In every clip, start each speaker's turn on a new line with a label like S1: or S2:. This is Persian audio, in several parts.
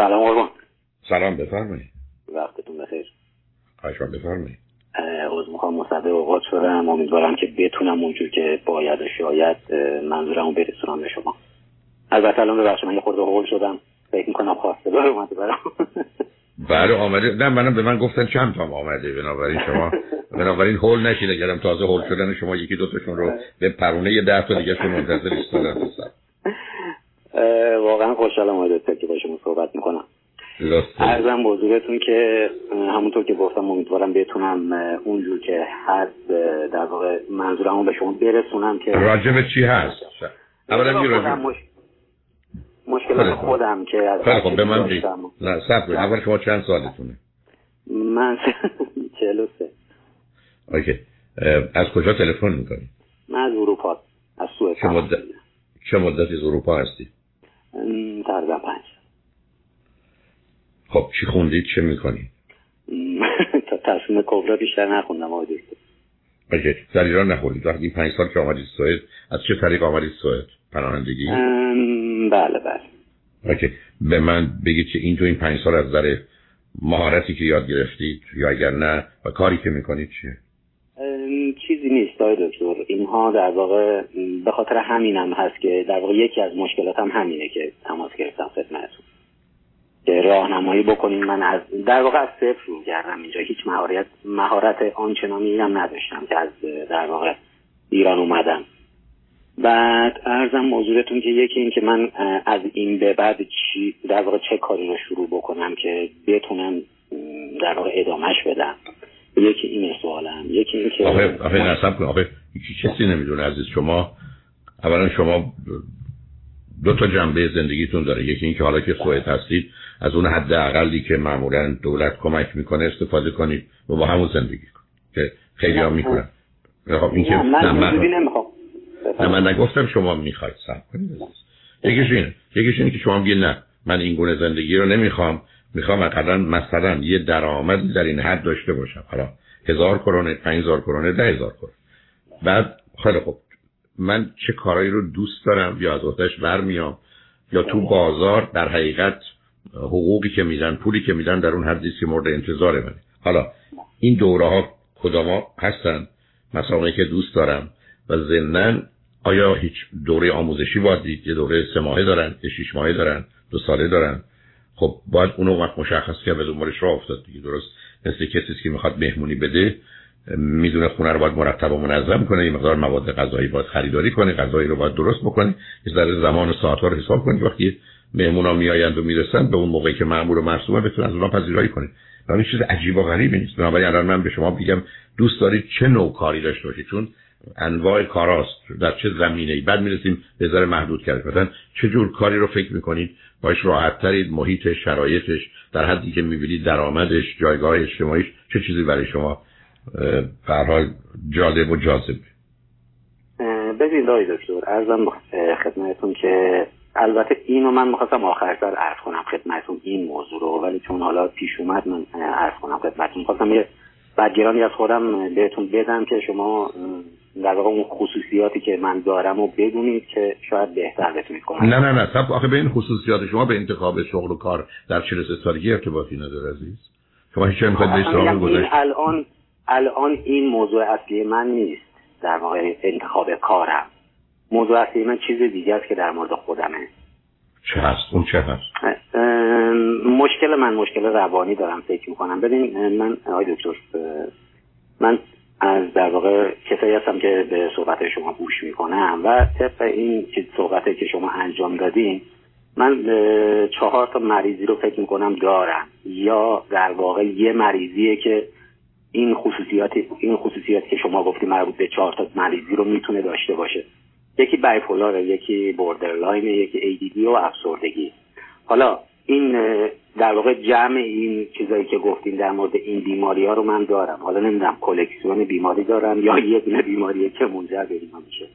S1: سلام قربان.
S2: سلام بفرمایید.
S1: وقتتون بخیر.
S2: خواهش بفرمایید.
S1: از می‌خوام مصدق اوقات شدم. امیدوارم که بتونم اونجور که باید و شاید منظورمو برسونم به شما. البته الان ببخشید من یه خورده هول شدم. فکر می‌کنم خواسته داره اومده برام
S2: بله آمده. نه منم به من گفتن چند تا آمده. بنابراین شما بنابراین هول نشید اگرم تازه هول شدن شما یکی دو تاشون رو به پرونه یه ده تا دیگه شما منتظر ایستادن
S1: واقعا خوشحالم اومده که با شما صحبت می‌کنم. ارزم بزرگتون که همونطور که گفتم امیدوارم بتونم اونجور که هست در واقع منظورمو به شما برسونم که
S2: راجب چی هست؟ اولا
S1: مش... مشکلات خودم که از
S2: خب به من نه سب اول شما چند سالتونه؟
S1: من چهل و سه.
S2: اوکی. از کجا تلفن می‌کنی؟
S1: من از اروپا از سوئد
S2: چه مدت چه مدتی از اروپا هستی؟
S1: تقریبا پنج.
S2: خب چی خوندید؟ چه می‌کنید
S1: تا تصمیم کبرا بیشتر نخوندم آقای
S2: OK در ایران نخوندید. وقتی این پنج سال که آمدید سوئد از چه طریق آمدید سوئد؟ پناهندگی؟
S1: بله بله.
S2: OK. به من بگید که این تو این پنج سال از نظر مهارتی که یاد گرفتید یا اگر نه و کاری که می‌کنید چیه؟
S1: چیزی نیست آقای دکتر. اینها در واقع به خاطر همینم هست که در واقع یکی از مشکلاتم هم همینه که تماس گرفتم خدمتتون. که راهنمایی بکنیم من از در واقع از صفر رو کردم اینجا. هیچ مهارت مهارت آنچنانی هم نداشتم که از در واقع ایران اومدم. بعد ارزم موضوعتون که یکی این که من از این به بعد چی در واقع چه کاری رو شروع بکنم که بتونم در واقع ادامهش بدم. یکی این سوالم یکی این که
S2: آخه آخه نصب کن. آخه کسی نمی‌دونه عزیز شما. اولا شما دو تا جنبه زندگیتون داره. یکی اینکه حالا که سوئد هستید از اون حد اقلی که معمولا دولت کمک می‌کنه استفاده کنید و با همون زندگی کنید که خیلی ها می‌کنن. خب این که
S1: نه من
S2: نه من نگفتم شما می‌خواید سب کنید. یکیش اینه یکیش اینه که شما میگید نه من این گونه زندگی رو نمی‌خوام. می‌خوام اقلا مثلا یه درآمد در این حد داشته باشم. حالا هزار کرونه پنج هزار کرونه ده هزار کرونه بعد خیلی خوب. من چه کارایی رو دوست دارم؟ یا از آتش برمیام یا تو بازار در حقیقت حقوقی که میدن پولی که میدن در اون حدی که مورد انتظار منه. حالا این دوره ها کدام هستن؟ مسائلی که دوست دارم و ضمنا آیا هیچ دوره آموزشی باید دید یه دوره سه ماهه دارن یه شیش ماهه دارن دو ساله دارن؟ خب باید اونو وقت مشخص کرد به دنبالش راه افتاد دیگه. درست. مثل کسی که می‌خواد مهمونی بده می‌دونه خونه رو باید مرتب و منظم کنه یه مقدار مواد غذایی باید خریداری کنه غذایی رو باید درست بکنه. یه ذره زمان و ساعت ها رو حساب کنید وقتی مهمونا میآیند و می‌رسن به اون موقعی که معمول و مرسومه بتونن از اونها پذیرایی کنید و چیز عجیب و غریبی نیست. بنابراین الان من به شما بگم دوست دارید چه نوع کاری داشته باشید؟ چون انواع کاراست در چه زمینه ای بعد می‌رسیم به ذره محدود کرد مثلا چه جور کاری رو فکر می‌کنید؟ باش راحت ترید محیط شرایطش در حدی که می‌بینید درآمدش جایگاه اجتماعیش چه چیزی برای شما به جالب و جاذبه؟
S1: ببین دایی دکتر ارزم خدمتتون که البته اینو من می‌خواستم آخر سر عرض کنم خدمتتون این موضوع رو ولی چون حالا پیش اومد من عرض کنم خدمتتون. می‌خواستم یه بدگیرانی از خودم بهتون بدم که شما در واقع اون خصوصیاتی که من دارم و بدونید که شاید بهتر بتونید کنید.
S2: نه نه نه. سب آخه به این خصوصیات شما به انتخاب شغل و کار در 43 سالگی ارتباطی نداره عزیز. شما هیچ می‌خواید
S1: به الان الان این موضوع اصلی من نیست. در واقع انتخاب کارم. موضوع اصلی من چیز دیگه است که در مورد خودمه.
S2: چه هست؟ اون چه هست؟
S1: مشکل من مشکل روانی دارم فکر می‌کنم. ببین من آقای دکتر من از در واقع کسایی هستم که به صحبت شما گوش می‌کنم و طبق این چیز صحبت که شما انجام دادین من چهار تا مریضی رو فکر می‌کنم دارم. یا در واقع یه مریضیه که این خصوصیات این خصوصیات که شما گفتی مربوط به چهار تا مریضی رو می‌تونه داشته باشه. یکی bipolar یکی borderline یکی ADD و افسردگی. حالا این در واقع جمع این چیزایی که گفتیم در مورد این بیماری ها رو من دارم. حالا نمی‌دونم کلکسیون بیماری دارم یا یه دونه بیماریه که منجر به اینا میشه.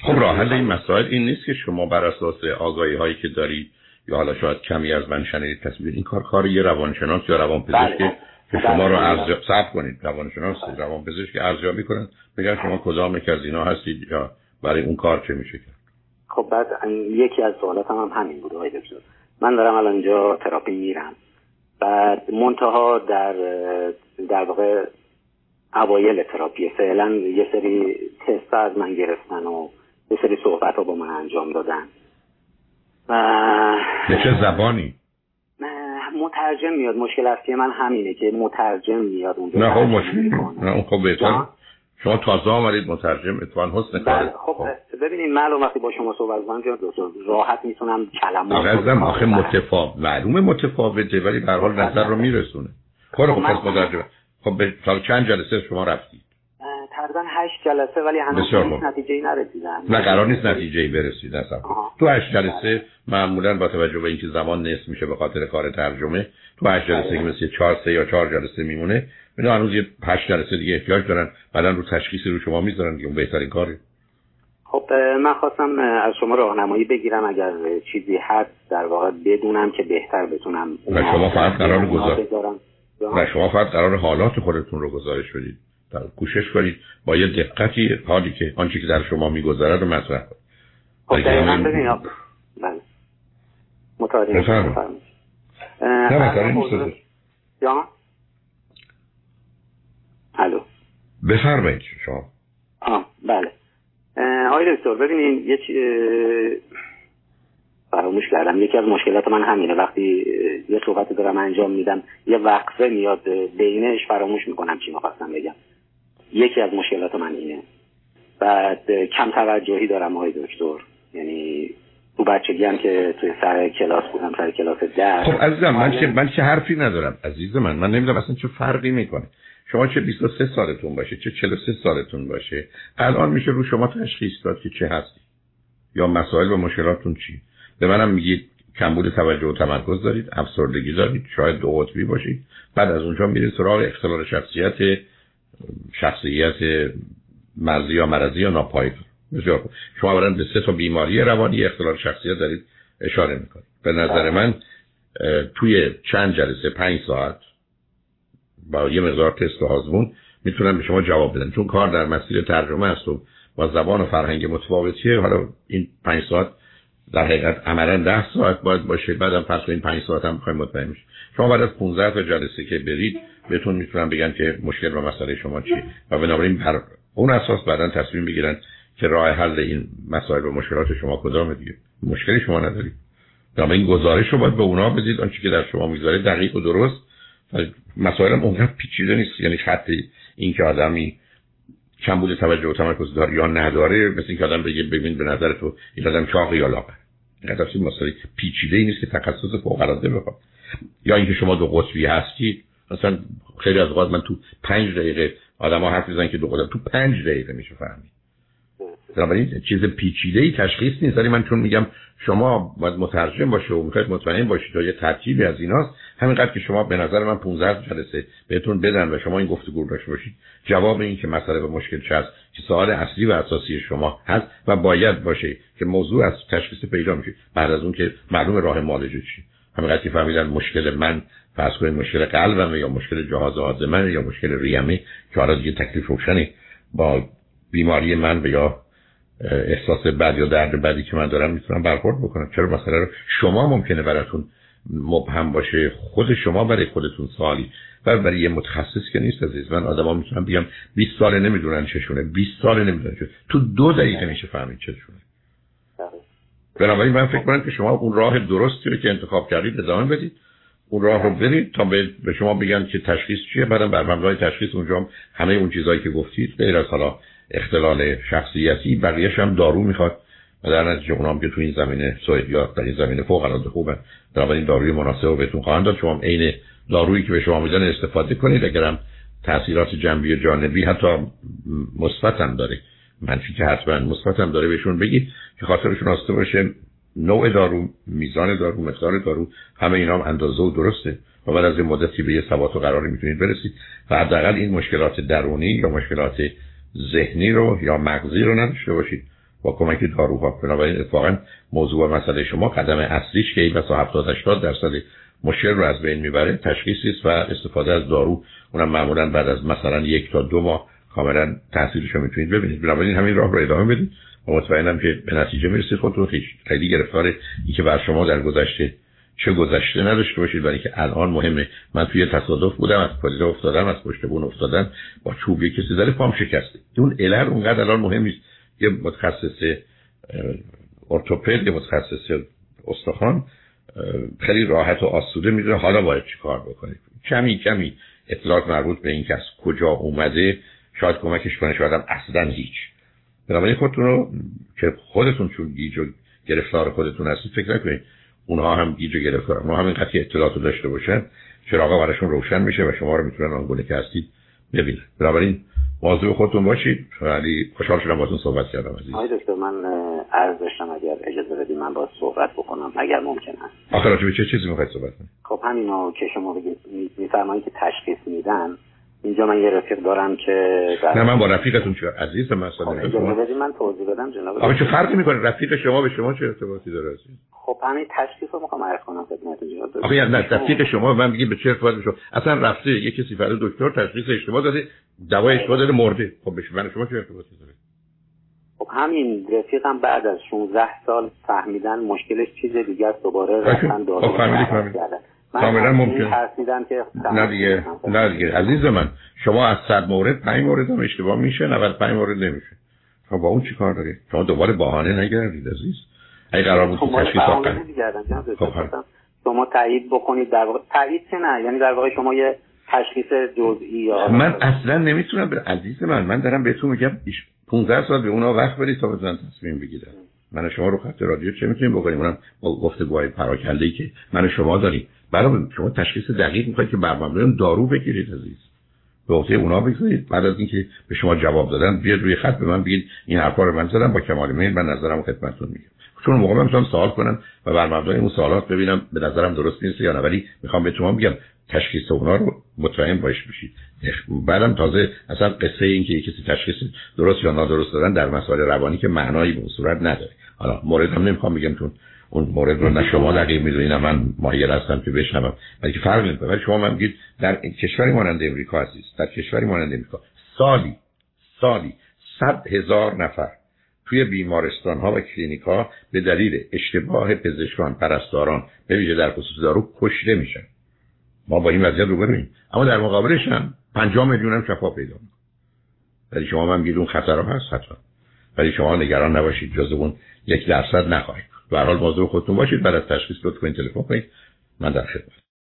S2: خب راه حل این مسائل این نیست که شما بر اساس آگاهی هایی که دارید یا حالا شاید کمی از من شنیدید تصویر این کار کار یه روانشناس یا روانپزشک بله. که شما رو بله. ارزیابی صبر کنید. روانشناس روانپزشک ارزیابی کنن بگن شما کدام یک از اینا هستید یا برای اون کار چه میشه کرد؟
S1: خب بعد یکی از سوالات هم, هم همین بود آقای دکتر. من دارم الان اینجا تراپی میرم. بعد منتها در در واقع اوایل تراپی فعلا یه سری تست از من گرفتن و یه سری صحبت ها با من انجام دادن. و
S2: چه زبانی؟
S1: مترجم میاد. مشکل اصلی من همینه که مترجم میاد اونجا.
S2: نه خب مشکل نه خب بهتر شما تازه آمدید مترجم اتوان حسن
S1: بله خب, خب. ببینید معلوم وقتی با شما صحبت کنم که راحت می‌تونم کلمات
S2: آخه آخه متفاوت معلومه متفاوته ولی به حال نظر رو میرسونه. خب خب پس مترجم. خب. به چند جلسه شما رفتید؟
S1: تقریبا هشت جلسه ولی هنوز نتیجه ای نرسیدن.
S2: نه قرار نیست نتیجه ای برسید تو هشت جلسه معمولا با توجه به اینکه زمان نصف میشه به خاطر کار ترجمه تو هشت جلسه که مثل چهار سه یا چهار جلسه میمونه اینا هنوز یه هشت جلسه دیگه احتیاج دارن. بعدا رو تشخیص رو شما می‌ذارن که اون بهترین کاره.
S1: خب من خواستم از شما راهنمایی بگیرم. اگر چیزی هست در واقع بدونم که بهتر بتونم
S2: و شما فقط قرار گذار و شما فقط قرار حالات خودتون رو گزارش بدید. در کوشش کنید. با یه دقتی حالی که آنچه که در شما میگذرد رو مطرح کنید.
S1: خب دقیقا ببینید. بله. متوجه
S2: نه بفرمایید شما.
S1: آه بله. آقای دکتر ببینید یه چی فراموش کردم. یکی از مشکلات من همینه. وقتی یه صحبت دارم انجام میدم یه وقفه میاد بینش فراموش می‌کنم چی می‌خواستم بگم. یکی از مشکلات من اینه. بعد کم توجهی دارم آقای دکتر. یعنی تو بچگی هم که توی سر کلاس بودم سر کلاس در
S2: خب عزیزم من چه من چه حرفی ندارم؟ عزیز من من نمی‌دونم اصلا چه فرقی می‌کنه. شما چه 23 سالتون باشه چه 43 سالتون باشه الان میشه رو شما تشخیص داد که چه هستی. یا مسائل و مشکلاتتون چی؟ به منم میگید کمبود توجه و تمرکز دارید افسردگی دارید شاید دو قطبی باشید. بعد از اونجا میرید سراغ اختلال شخصیت شخصیت مرزی یا مرضی یا ناپایدار. بسیار شما برن به سه تا بیماری روانی اختلال شخصیت دارید اشاره می‌کنید. به نظر من توی چند جلسه پنج ساعت با یه مقدار تست و آزمون می‌تونن به شما جواب بدن چون کار در مسیر ترجمه است و با زبان و فرهنگ متفاوتیه. حالا این پنج ساعت در حقیقت عملا ده ساعت باید باشه. بعدم پس این پنج ساعت هم بخوایم مطمئن میشه شما بعد از 15 تا جلسه که برید بهتون می‌تونن بگن که مشکل و مسئله شما چیه. و بنابراین بر اون اساس بعدا تصمیم بگیرن که راه حل این مسائل و مشکلات شما کدامه دیگه. مشکلی شما ندارید. این گزارش رو باید به اونا بدید. آنچه که در شما می‌ذاره دقیق و درست. مسائل هم اونقدر پیچیده نیست. یعنی خط این که آدمی بود توجه و تمرکز داره یا نداره مثل اینکه آدم بگه ببین به نظر تو این آدم چاق یا لاغر. اینقدر مسئله پیچیده نیست که تخصص فوق العاده بخواد. یا اینکه شما دو قطبی هستید مثلا خیلی از اوقات من تو پنج دقیقه آدم ها حرف می‌زنن که دو قطب تو پنج دقیقه میشه فهمید. بنابراین چیز پیچیده ای تشخیص نیست. ولی من چون میگم شما باید مترجم باشه و می‌خواید مطمئن باشید تا یه ترتیبی از ایناست همینقدر که شما به نظر من 15 جلسه بهتون بدن و شما این گفتگو داشته باشید جواب این که مسئله و مشکل چه هست که سوال اصلی و اساسی شما هست و باید باشه که موضوع از تشخیص پیدا میشه بعد از اون که معلوم راه معالجه چی. همینقدر که فهمیدن مشکل من فرض کنید مشکل قلبمه یا مشکل جهاز هاضمه یا مشکل ریمه که حالا دیگه تکلیف روشنه. با بیماری من یا احساس بد یا درد بدی که من دارم می‌تونم برخورد بکنم. چرا مثلا شما ممکنه براتون مبهم باشه خود شما برای خودتون سوالی. و برای یه متخصص که نیست عزیز من آدما می‌تونم بگم 20 سال نمی‌دونن چشونه 20 سال نمی‌دونن چه تو دو دقیقه میشه فهمید چشونه. بنابراین من فکر کنم که شما اون راه درستی رو که انتخاب کردید ادامه بدید. اون راه رو برید تا به شما بگن که تشخیص چیه. بعدم بر مبنای تشخیص اونجا همه اون چیزهایی که گفتید غیر از حالا اختلال شخصیتی بقیهش هم دارو می‌خواد. و در نتیجه اونام که تو این زمینه یا در این زمینه فوق العاده خوبه. این داروی مناسب بهتون خواهند داد. شما عین دارویی که به شما میدن استفاده کنید. اگرم تاثیرات جنبی و جانبی حتی مثبت هم داره منفی که حتما هم داره بهشون بگید که خاطرشون آسته باشه نوع دارو میزان دارو مقدار دارو همه اینا هم اندازه و درسته. و بعد از این مدتی به یه ثبات و قراری می‌تونید برسید. و حداقل این مشکلات درونی یا مشکلات ذهنی رو یا مغزی رو نداشته باشید. کمک داروها. بنابراین اتفاقا موضوع و مسئله شما قدم اصلیش که این بسا 70 80 درصد مشکل رو از بین می‌بره تشخیصی است و استفاده از دارو اونم معمولا بعد از مثلا یک تا دو ماه کاملا تاثیرش رو می‌تونید ببینید. بنابراین همین راه رو ادامه بدید. و مطمئنم که به نتیجه می‌رسید. خودتون خیلی خیلی گرفتار این که بر شما در گذشته چه گذشته نداشته باشید برای که الان مهمه. من توی تصادف بودم از پلیس افتادم از پشت بون افتادم با چوب کسی زده پام شکسته. اون علل اونقدر الان مهم نیست. یه متخصص ارتوپد یه متخصص استخوان خیلی راحت و آسوده می‌دونه حالا باید چی کار بکنید کمی کمی اطلاعات مربوط به این کس کجا اومده شاید کمکش کنه شاید هم اصلا هیچ. بنابراین خودتون رو که خودتون چون گیج و گرفتار خودتون هستید فکر نکنید اونها هم گیج و گرفتار اونها هم اینقدر اطلاعات رو داشته باشن چراغا براشون روشن میشه و شما رو می‌تونن آنگونه که هستید ببینن. بنابراین موضوع خودتون باشید. ولی خوشحال شدم باهاتون صحبت کردم عزیز.
S1: آقای دکتر من عرض داشتم اگر اجازه بدید من با صحبت بکنم اگر ممکن است.
S2: آخر به چه چیزی می‌خواید صحبت کنید؟
S1: خب همینا که شما میفرمایید که تشخیص میدن. اینجا من یه رفیق دارم که
S2: نه من با رفیقتون چه عزیز مثلا
S1: من توضیح بدم جناب
S2: آقا چه فرقی می‌کنه؟ رفیق شما به شما چه ارتباطی داره عزیز؟
S1: خب همین تشخیص رو می‌خوام عرض کنم خدمت جناب
S2: آقا نه رفیق شما من میگم به چه ارتباطی شما. اصلا رفته یه کسی فرض دکتر تشخیص اشتباه داده دوای اشتباه داده مرده. خب به من شما چه ارتباطی داره؟
S1: خب همین رفیقم بعد از 16 سال فهمیدن مشکلش چیز دیگه است دوباره رفتن دارو
S2: کاملا ممکن.
S1: که
S2: نه دیگه نه دیگه. عزیز من شما از صد مورد پنج مورد هم اشتباه میشه 95 مورد نمیشه. شما با اون چی کار دارید؟ شما دوباره بهانه نگردید عزیز. اگه قرار بود تشخیص
S1: خب شما تایید بکنید در واقع. تایید که نه؟ یعنی در واقع شما یه تشخیص جزئی یا
S2: من اصلا نمی‌تونم به عزیز من من دارم بهتون میگم 15 سال به اونا وقت بدید تا بزن تصمیم بگیرم من شما رو خط رادیو چه می‌تونیم بکنیم؟ اونم با گفتگوهای پراکنده ای که من شما داریم. برای شما تشخیص دقیق می‌خواید که بر مبنای دارو بگیرید عزیز. به عهده اونا بگذارید. بعد از اینکه به شما جواب دادن بیاد روی خط به من بگید این حرفا رو من زدم با کمال میل من نظرم خدمتتون میگم. چون موقع من می‌تونم سوال کنم و بر مبنای اون سوالات ببینم به نظرم درست نیست یا نه. ولی می‌خوام به شما بگم تشخیص اونا رو مطمئن باش بشید. بعدم تازه اصلا قصه این که کسی تشخیص درست یا نادرست دادن در مسائل روانی که معنایی به صورت نداره. حالا مورد هم نمی‌خوام بگم چون اون مورد رو نه شما دقیق می‌دونید من ماهیر هستم که بشنوم. ولی که فرق نمی‌کنه. ولی شما من در کشوری مانند امریکا عزیز در کشوری مانند امریکا سالی سالی صد هزار نفر توی بیمارستان ها و کلینیک ها به دلیل اشتباه پزشکان پرستاران به ویژه در خصوص دارو کشته میشن. ما با این وضعیت رو ببینیم. اما در مقابلش هم 5 میلیون هم شفا پیدا ولی شما من میگید اون خطر هست حتما. ولی شما نگران نباشید جز اون یک درصد نخواهید. به حال موضوع خودتون باشید. بعد از تشخیص لطف کنید تلفن کنید. من در خدمت